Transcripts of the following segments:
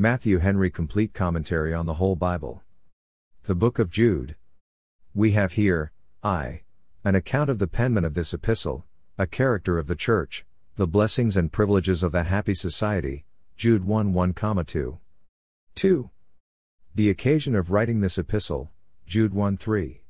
Matthew Henry Complete Commentary on the Whole Bible. The Book of Jude. We have here, I, an account of the penman of this epistle, a character of the church, the blessings and privileges of that happy society, Jude 1 1, 2. 2. The occasion of writing this epistle, Jude 1 3.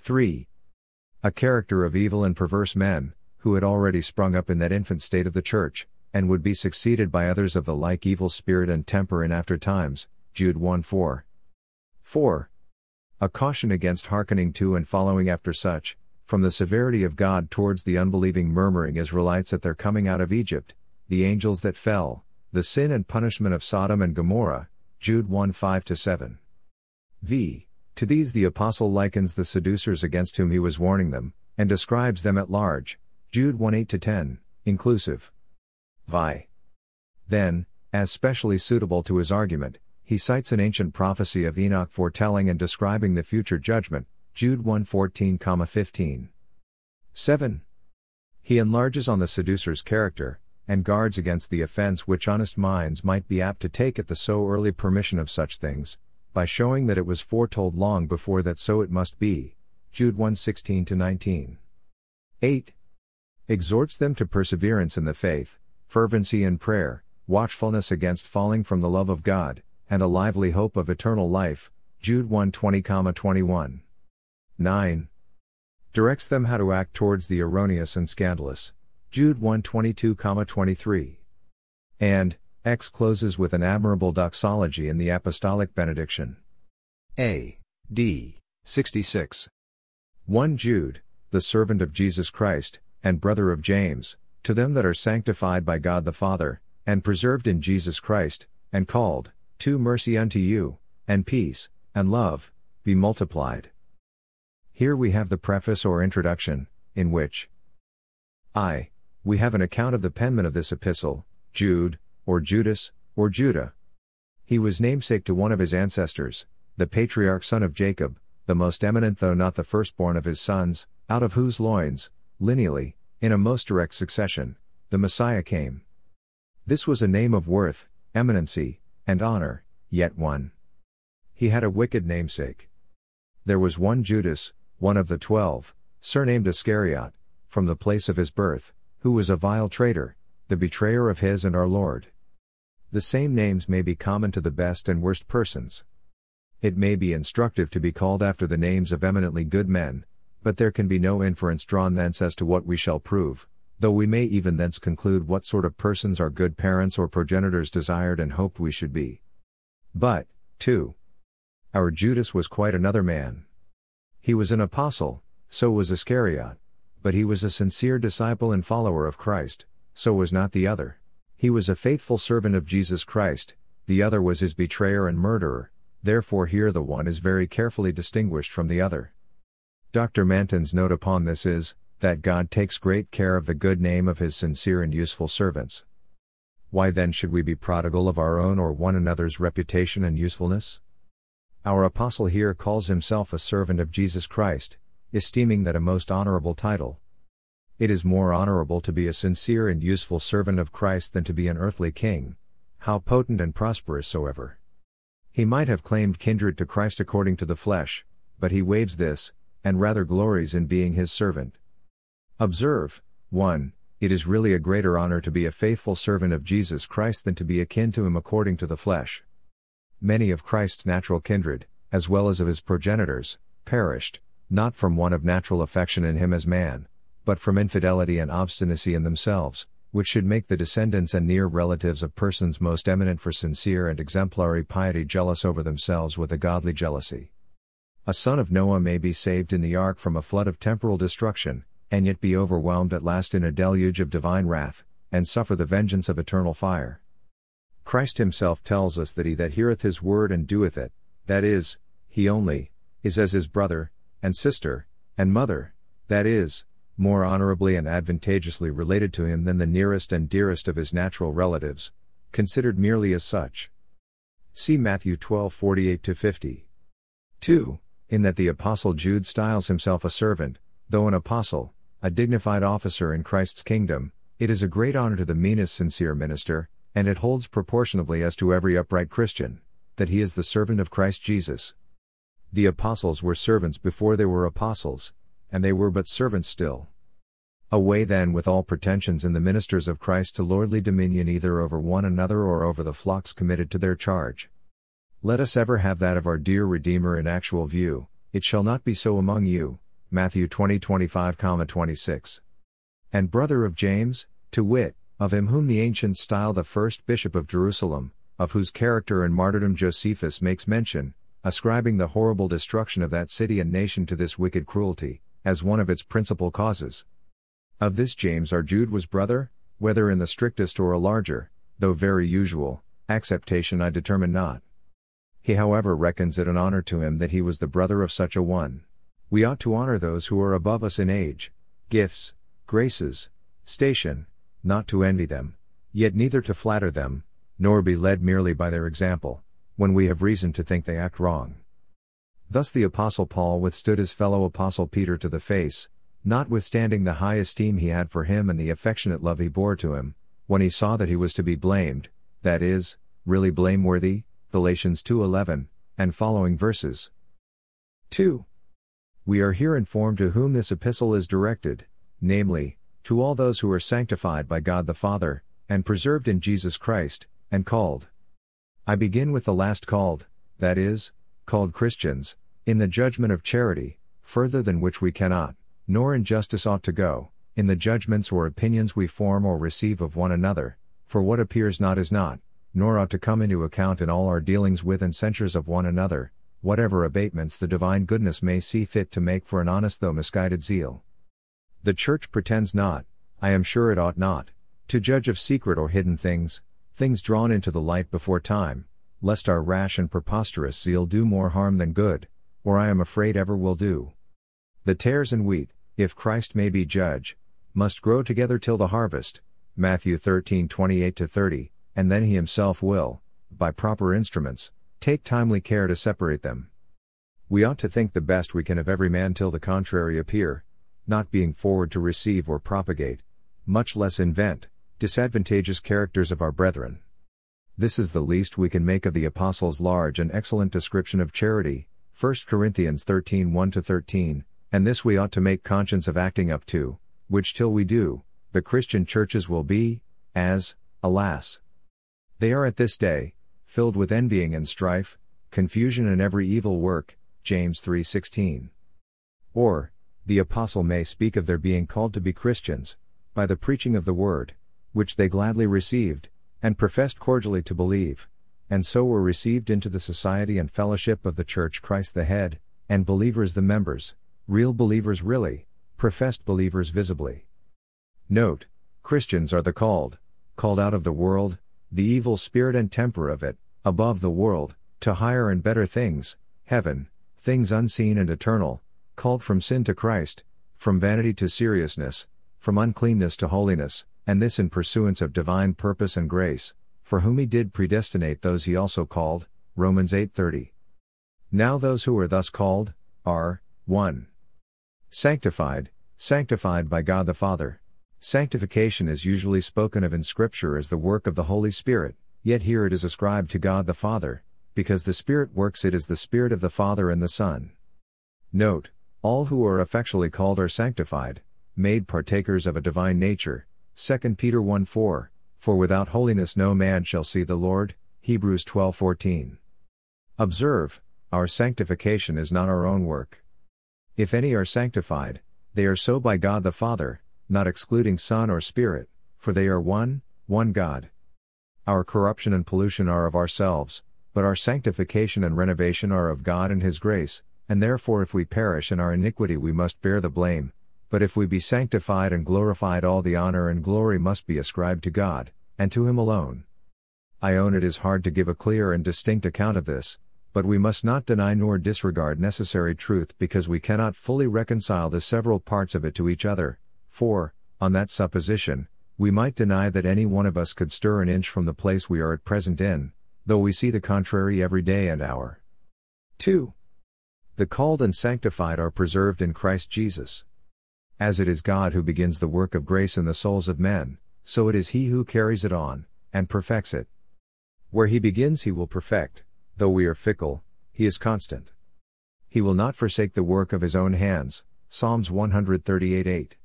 3. A character of evil and perverse men, who had already sprung up in that infant state of the church, and would be succeeded by others of the like evil spirit and temper in after times, Jude 1 4. 4. A caution against hearkening to and following after such, from the severity of God towards the unbelieving murmuring Israelites at their coming out of Egypt, the angels that fell, the sin and punishment of Sodom and Gomorrah, Jude 1 5 7. V. To these the Apostle likens the seducers against whom he was warning them, and describes them at large, Jude 1 8 10, inclusive. Vi. Then, as specially suitable to his argument, he cites an ancient prophecy of Enoch foretelling and describing the future judgment, Jude 1 14, 15. 7. He enlarges on the seducer's character, and guards against the offense which honest minds might be apt to take at the so early permission of such things, by showing that it was foretold long before that so it must be. Jude 1 16 19. 8. Exhorts them to perseverance in the faith, fervency in prayer, watchfulness against falling from the love of God, and a lively hope of eternal life. Jude 1 20, 21. 9. Directs them how to act towards the erroneous and scandalous. Jude 1 22, 23. And, X closes with an admirable doxology in the Apostolic Benediction. A. D. 66. 1 Jude, the servant of Jesus Christ, and brother of James, to them that are sanctified by God the Father, and preserved in Jesus Christ, and called, to mercy unto you, and peace, and love, be multiplied. Here we have the preface or introduction, in which I. We have an account of the penman of this epistle, Jude, or Judas, or Judah. He was namesake to one of his ancestors, the patriarch son of Jacob, the most eminent though not the firstborn of his sons, out of whose loins, lineally, in a most direct succession, the Messiah came. This was a name of worth, eminency, and honor, yet one. He had a wicked namesake. There was one Judas, one of the twelve, surnamed Iscariot, from the place of his birth, who was a vile traitor, the betrayer of his and our Lord. The same names may be common to the best and worst persons. It may be instructive to be called after the names of eminently good men, but there can be no inference drawn thence as to what we shall prove, though we may even thence conclude what sort of persons our good parents or progenitors desired and hoped we should be. But, 2. Our Judas was quite another man. He was an apostle, so was Iscariot, but he was a sincere disciple and follower of Christ, so was not the other. He was a faithful servant of Jesus Christ, the other was his betrayer and murderer, therefore here the one is very carefully distinguished from the other. Dr. Manton's note upon this is, that God takes great care of the good name of his sincere and useful servants. Why then should we be prodigal of our own or one another's reputation and usefulness? Our apostle here calls himself a servant of Jesus Christ, esteeming that a most honorable title. It is more honorable to be a sincere and useful servant of Christ than to be an earthly king, how potent and prosperous soever. He might have claimed kindred to Christ according to the flesh, but he waives this, and rather glories in being his servant. Observe, 1. It is really a greater honor to be a faithful servant of Jesus Christ than to be akin to him according to the flesh. Many of Christ's natural kindred, as well as of his progenitors, perished, not from want of natural affection in him as man, but from infidelity and obstinacy in themselves, which should make the descendants and near relatives of persons most eminent for sincere and exemplary piety jealous over themselves with a godly jealousy. A son of Noah may be saved in the ark from a flood of temporal destruction, and yet be overwhelmed at last in a deluge of divine wrath, and suffer the vengeance of eternal fire. Christ himself tells us that he that heareth his word and doeth it, that is, he only, is as his brother, and sister, and mother, that is, more honorably and advantageously related to him than the nearest and dearest of his natural relatives, considered merely as such. See Matthew 12 48 50. 2 in that the Apostle Jude styles himself a servant, though an apostle, a dignified officer in Christ's kingdom, it is a great honor to the meanest sincere minister, And it holds proportionably as to every upright Christian, that he is the servant of Christ Jesus. The apostles were servants before they were apostles, and they were but servants still. Away then with all pretensions in the ministers of Christ to lordly dominion either over one another or over the flocks committed to their charge. Let us ever have that of our dear Redeemer in actual view, it shall not be so among you. Matthew 20 25, 26. And brother of James, to wit, of him whom the ancients style the first bishop of Jerusalem, of whose character and martyrdom Josephus makes mention, ascribing the horrible destruction of that city and nation to this wicked cruelty, as one of its principal causes. Of this James our Jude was brother, whether in the strictest or a larger, though very usual, acceptation I determine not. He however reckons it an honor to him that he was the brother of such a one. We ought to honor those who are above us in age, gifts, graces, station, not to envy them, yet neither to flatter them, nor be led merely by their example, when we have reason to think they act wrong. Thus the Apostle Paul withstood his fellow Apostle Peter to the face, notwithstanding the high esteem he had for him and the affectionate love he bore to him, when he saw that he was to be blamed, that is, really blameworthy, Galatians 2:11, and following verses. 2. We are here informed to whom this epistle is directed, namely, to all those who are sanctified by God the Father, and preserved in Jesus Christ, and called. I begin with the last called, that is, called Christians, in the judgment of charity, further than which we cannot, nor in justice ought to go, in the judgments or opinions we form or receive of one another, for what appears not is not, nor ought to come into account in all our dealings with and censures of one another, whatever abatements the divine goodness may see fit to make for an honest though misguided zeal. The Church pretends not, I am sure it ought not, to judge of secret or hidden things, things drawn into the light before time, lest our rash and preposterous zeal do more harm than good, or I am afraid ever will do. The tares and wheat, if Christ may be judge, must grow together till the harvest, Matthew 13 28 30, and then he himself will, by proper instruments, take timely care to separate them. We ought to think the best we can of every man till the contrary appear, not being forward to receive or propagate, much less invent, disadvantageous characters of our brethren. This is the least we can make of the Apostle's large and excellent description of charity, 1 Corinthians 13 1 13, and this we ought to make conscience of acting up to, which till we do, the Christian churches will be, as, alas, they are at this day, filled with envying and strife, confusion and every evil work, James 3:16. Or, the apostle may speak of their being called to be Christians, by the preaching of the word, which they gladly received, and professed cordially to believe, and so were received into the society and fellowship of the Church Christ the head, and believers the members, real believers really, professed believers visibly. Note, Christians are the called, called out of the world, the evil spirit and temper of it, above the world, to higher and better things, heaven, things unseen and eternal, called from sin to Christ, from vanity to seriousness, from uncleanness to holiness, and this in pursuance of divine purpose and grace, for whom he did predestinate those he also called, Romans 8:30. Now those who are thus called, are, 1. Sanctified, sanctified by God the Father. Sanctification is usually spoken of in Scripture as the work of the Holy Spirit, yet here it is ascribed to God the Father, because the Spirit works it is the Spirit of the Father and the Son. Note, all who are effectually called are sanctified, made partakers of a divine nature, 2 Peter 1 4, For without holiness no man shall see the Lord, Hebrews 12 14. Observe, our sanctification is not our own work. If any are sanctified, they are so by God the Father, not excluding Son or Spirit, for they are one, one God. Our corruption and pollution are of ourselves, but our sanctification and renovation are of God and His grace, and therefore if we perish in our iniquity we must bear the blame, but if we be sanctified and glorified, all the honor and glory must be ascribed to God, and to Him alone. I own it is hard to give a clear and distinct account of this, but we must not deny nor disregard necessary truth because we cannot fully reconcile the several parts of it to each other, for, on that supposition, we might deny that any one of us could stir an inch from the place we are at present in, though we see the contrary every day and hour. 2. The called and sanctified are preserved in Christ Jesus. As it is God who begins the work of grace in the souls of men, so it is He who carries it on, and perfects it. Where he begins, he will perfect, though we are fickle, he is constant. He will not forsake the work of his own hands. Psalms 138 8.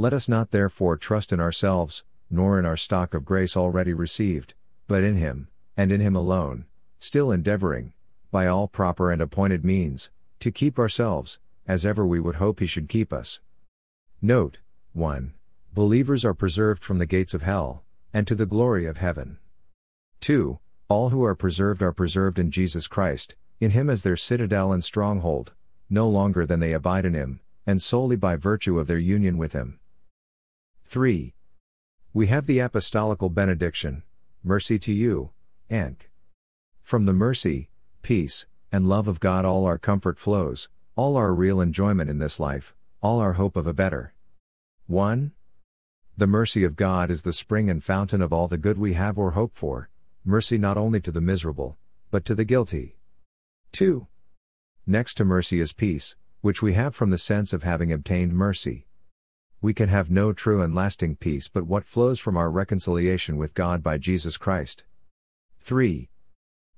Let us not therefore trust in ourselves, nor in our stock of grace already received, but in him, and in him alone, still endeavoring, by all proper and appointed means, to keep ourselves, as ever we would hope he should keep us. Note 1. Believers are preserved from the gates of hell, and to the glory of heaven. 2. All who are preserved are preserved in Jesus Christ, in him as their citadel and stronghold, no longer than they abide in him, and solely by virtue of their union with him. 3. We have the apostolical benediction Mercy to you, Enc. From the mercy, peace, and love of God, all our comfort flows, all our real enjoyment in this life, all our hope of a better. 1. The mercy of God is the spring and fountain of all the good we have or hope for, mercy not only to the miserable, but to the guilty. 2. Next to mercy is peace, which we have from the sense of having obtained mercy. We can have no true and lasting peace but what flows from our reconciliation with God by Jesus Christ. 3.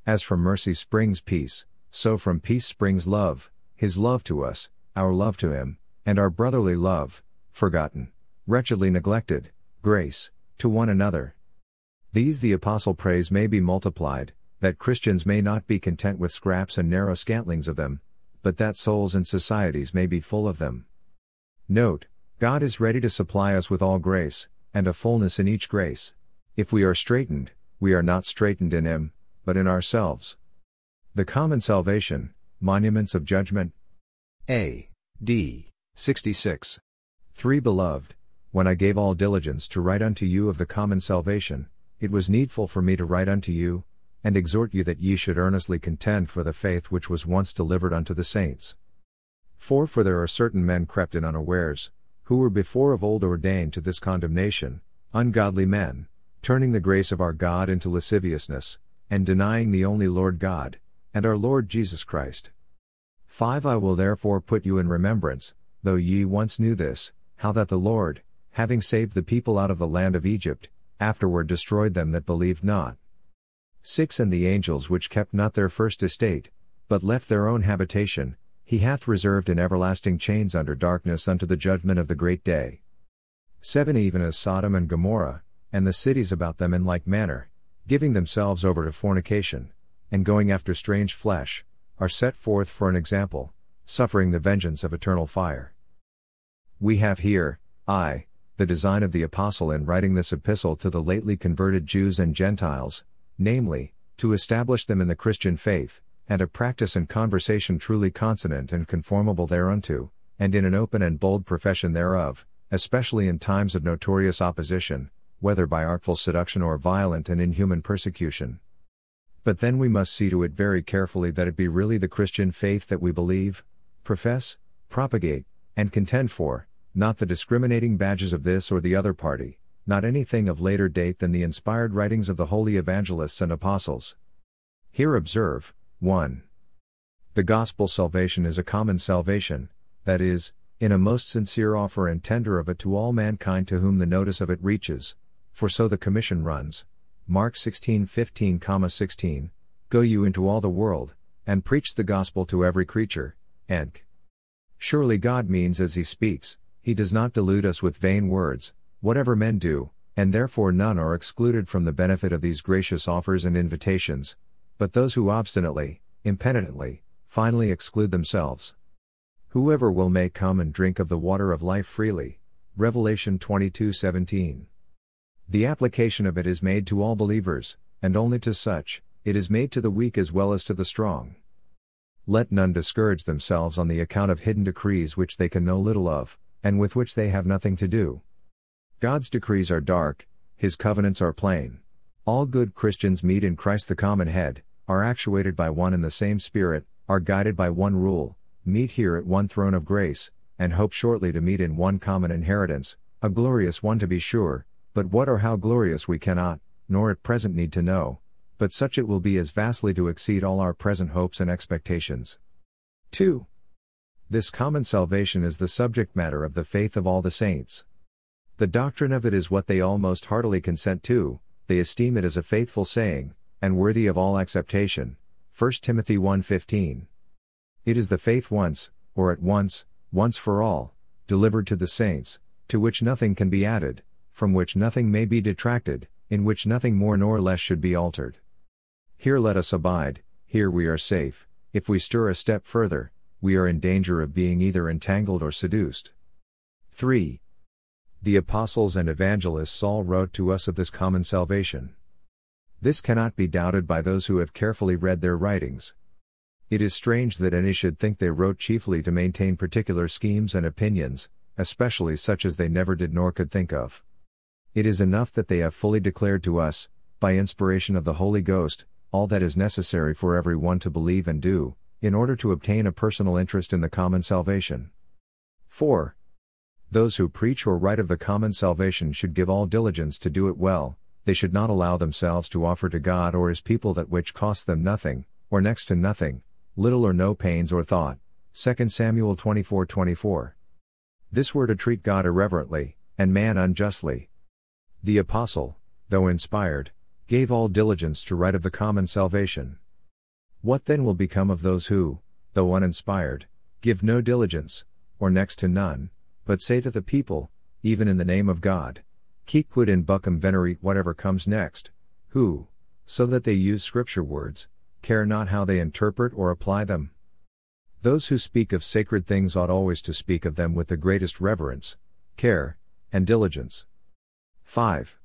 As from mercy springs peace, so from peace springs love, His love to us, our love to Him, and our brotherly love, forgotten, wretchedly neglected, grace, to one another. These the Apostle prays may be multiplied, that Christians may not be content with scraps and narrow scantlings of them, but that souls and societies may be full of them. Note, God is ready to supply us with all grace, and a fullness in each grace. If we are straitened, we are not straitened in Him, but in ourselves. The Common Salvation, Monuments of Judgment. A. D. 66. 3 Beloved, when I gave all diligence to write unto you of the common salvation, it was needful for me to write unto you, and exhort you that ye should earnestly contend for the faith which was once delivered unto the saints. 4 For there are certain men crept in unawares, who were before of old ordained to this condemnation, ungodly men, turning the grace of our God into lasciviousness, and denying the only Lord God, and our Lord Jesus Christ. 5 I will therefore put you in remembrance, though ye once knew this, how that the Lord, having saved the people out of the land of Egypt, afterward destroyed them that believed not. 6 And the angels which kept not their first estate, but left their own habitation, he hath reserved in everlasting chains under darkness unto the judgment of the great day. 7 Even as Sodom and Gomorrah, and the cities about them in like manner, giving themselves over to fornication, and going after strange flesh, are set forth for an example, suffering the vengeance of eternal fire. We have here, I, the design of the Apostle in writing this epistle to the lately converted Jews and Gentiles, namely, to establish them in the Christian faith, and a practice and conversation truly consonant and conformable thereunto, and in an open and bold profession thereof, especially in times of notorious opposition, whether by artful seduction or violent and inhuman persecution. But then we must see to it very carefully that it be really the Christian faith that we believe, profess, propagate, and contend for, not the discriminating badges of this or the other party, not anything of later date than the inspired writings of the holy evangelists and apostles. Here observe 1. The gospel salvation is a common salvation, that is, in a most sincere offer and tender of it to all mankind to whom the notice of it reaches, for so the commission runs. Mark 16:15, 16, Go you into all the world, and preach the gospel to every creature, and Surely God means as he speaks, he does not delude us with vain words, whatever men do, and therefore none are excluded from the benefit of these gracious offers and invitations, but those who obstinately, impenitently, finally exclude themselves. Whoever will may come and drink of the water of life freely. Revelation 22:17. The application of it is made to all believers, and only to such, it is made to the weak as well as to the strong. Let none discourage themselves on the account of hidden decrees which they can know little of, and with which they have nothing to do. God's decrees are dark, His covenants are plain. All good Christians meet in Christ the common head, are actuated by one and the same Spirit, are guided by one rule, meet here at one throne of grace, and hope shortly to meet in one common inheritance, a glorious one to be sure, but what or how glorious we cannot, nor at present need to know, but such it will be as vastly to exceed all our present hopes and expectations. 2. This common salvation is the subject matter of the faith of all the saints. The doctrine of it is what they all most heartily consent to, they esteem it as a faithful saying, and worthy of all acceptation. 1 Timothy 1:15. It is the faith once, or at once, once for all, delivered to the saints, to which nothing can be added, from which nothing may be detracted, in which nothing more nor less should be altered. Here let us abide, here we are safe, if we stir a step further, we are in danger of being either entangled or seduced. 3. The apostles and evangelists all wrote to us of this common salvation. This cannot be doubted by those who have carefully read their writings. It is strange that any should think they wrote chiefly to maintain particular schemes and opinions, especially such as they never did nor could think of. It is enough that they have fully declared to us, by inspiration of the Holy Ghost, all that is necessary for every one to believe and do, in order to obtain a personal interest in the common salvation. 4. Those who preach or write of the common salvation should give all diligence to do it well, they should not allow themselves to offer to God or His people that which costs them nothing, or next to nothing, little or no pains or thought. 2 Samuel 24 24. This were to treat God irreverently, and man unjustly. The Apostle, though inspired, gave all diligence to write of the common salvation. What then will become of those who, though uninspired, give no diligence, or next to none, but say to the people, even in the name of God, Keep quid in venerate whatever comes next, who, so that they use scripture words, care not how they interpret or apply them. Those who speak of sacred things ought always to speak of them with the greatest reverence, care, and diligence. 5.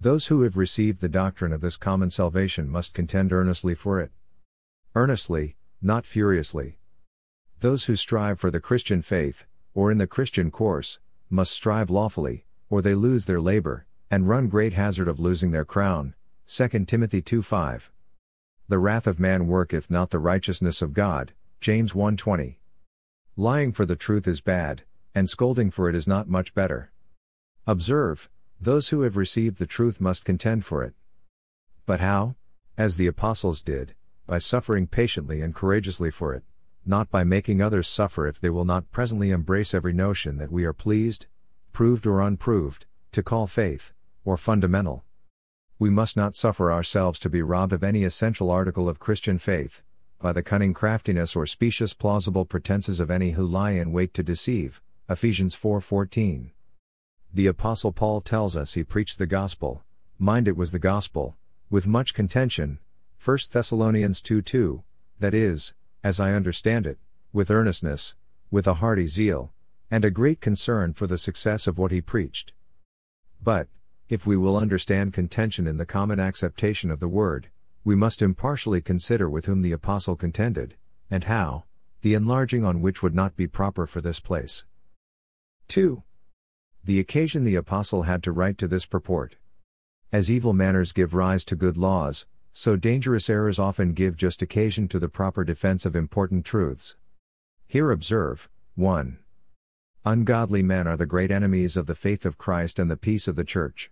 Those who have received the doctrine of this common salvation must contend earnestly for it. Earnestly, not furiously. Those who strive for the Christian faith, or in the Christian course, must strive lawfully, or they lose their labor, and run great hazard of losing their crown. 2 Timothy 2 5. The wrath of man worketh not the righteousness of God. James 1:20. Lying for the truth is bad, and scolding for it is not much better. Observe, those who have received the truth must contend for it. But how? As the apostles did, by suffering patiently and courageously for it not by making others suffer if they will not presently embrace every notion that we are pleased, proved or unproved, to call faith, or fundamental. We must not suffer ourselves to be robbed of any essential article of Christian faith, by the cunning craftiness or specious plausible pretenses of any who lie in wait to deceive. Ephesians 4:14. The apostle Paul tells us he preached the gospel, mind it was the gospel, with much contention. 1 Thessalonians 2:2, that is, as I understand it, with earnestness, with a hearty zeal, and a great concern for the success of what he preached. But, if we will understand contention in the common acceptation of the word, we must impartially consider with whom the apostle contended, and how, the enlarging on which would not be proper for this place. 2. The occasion the apostle had to write to this purport. As evil manners give rise to good laws, so dangerous errors often give just occasion to the proper defense of important truths. Here observe 1. Ungodly men are the great enemies of the faith of Christ and the peace of the Church.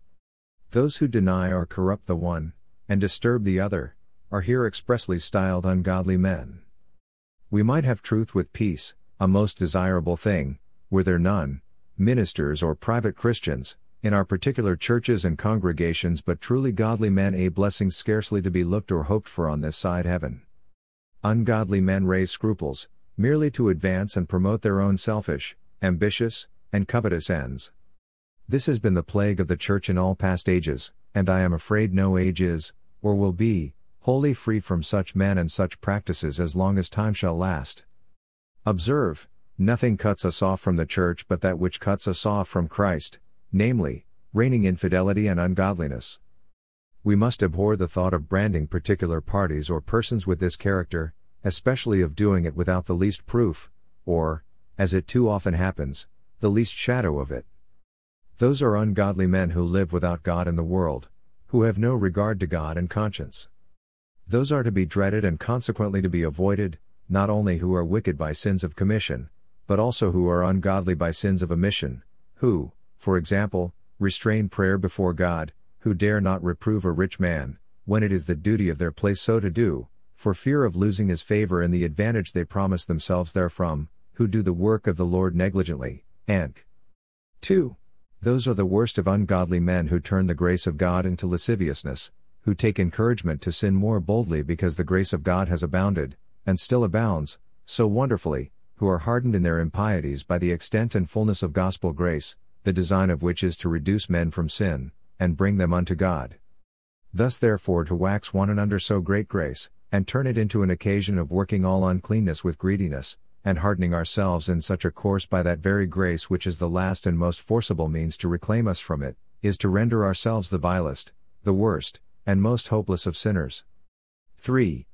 Those who deny or corrupt the one, and disturb the other, are here expressly styled ungodly men. We might have truth with peace, a most desirable thing, were there none, ministers or private Christians, in our particular churches and congregations, but truly godly men, a blessing scarcely to be looked or hoped for on this side heaven. Ungodly men raise scruples, merely to advance and promote their own selfish, ambitious, and covetous ends. This has been the plague of the Church in all past ages, and I am afraid no age is, or will be, wholly free from such men and such practices as long as time shall last. Observe, nothing cuts us off from the Church but that which cuts us off from Christ, namely, reigning infidelity and ungodliness. We must abhor the thought of branding particular parties or persons with this character, especially of doing it without the least proof, or, as it too often happens, the least shadow of it. Those are ungodly men who live without God in the world, who have no regard to God and conscience. Those are to be dreaded and consequently to be avoided, not only who are wicked by sins of commission, but also who are ungodly by sins of omission, who, for example, restrain prayer before God, who dare not reprove a rich man, when it is the duty of their place so to do, for fear of losing his favor and the advantage they promise themselves therefrom, who do the work of the Lord negligently, and 2. Those are the worst of ungodly men who turn the grace of God into lasciviousness, who take encouragement to sin more boldly because the grace of God has abounded, and still abounds, so wonderfully, who are hardened in their impieties by the extent and fullness of gospel grace, the design of which is to reduce men from sin, and bring them unto God. Thus therefore to wax one and under so great grace, and turn it into an occasion of working all uncleanness with greediness, and hardening ourselves in such a course by that very grace which is the last and most forcible means to reclaim us from it, is to render ourselves the vilest, the worst, and most hopeless of sinners. 3.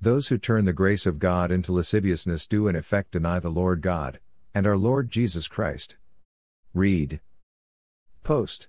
Those who turn the grace of God into lasciviousness do in effect deny the Lord God, and our Lord Jesus Christ. Read. Post.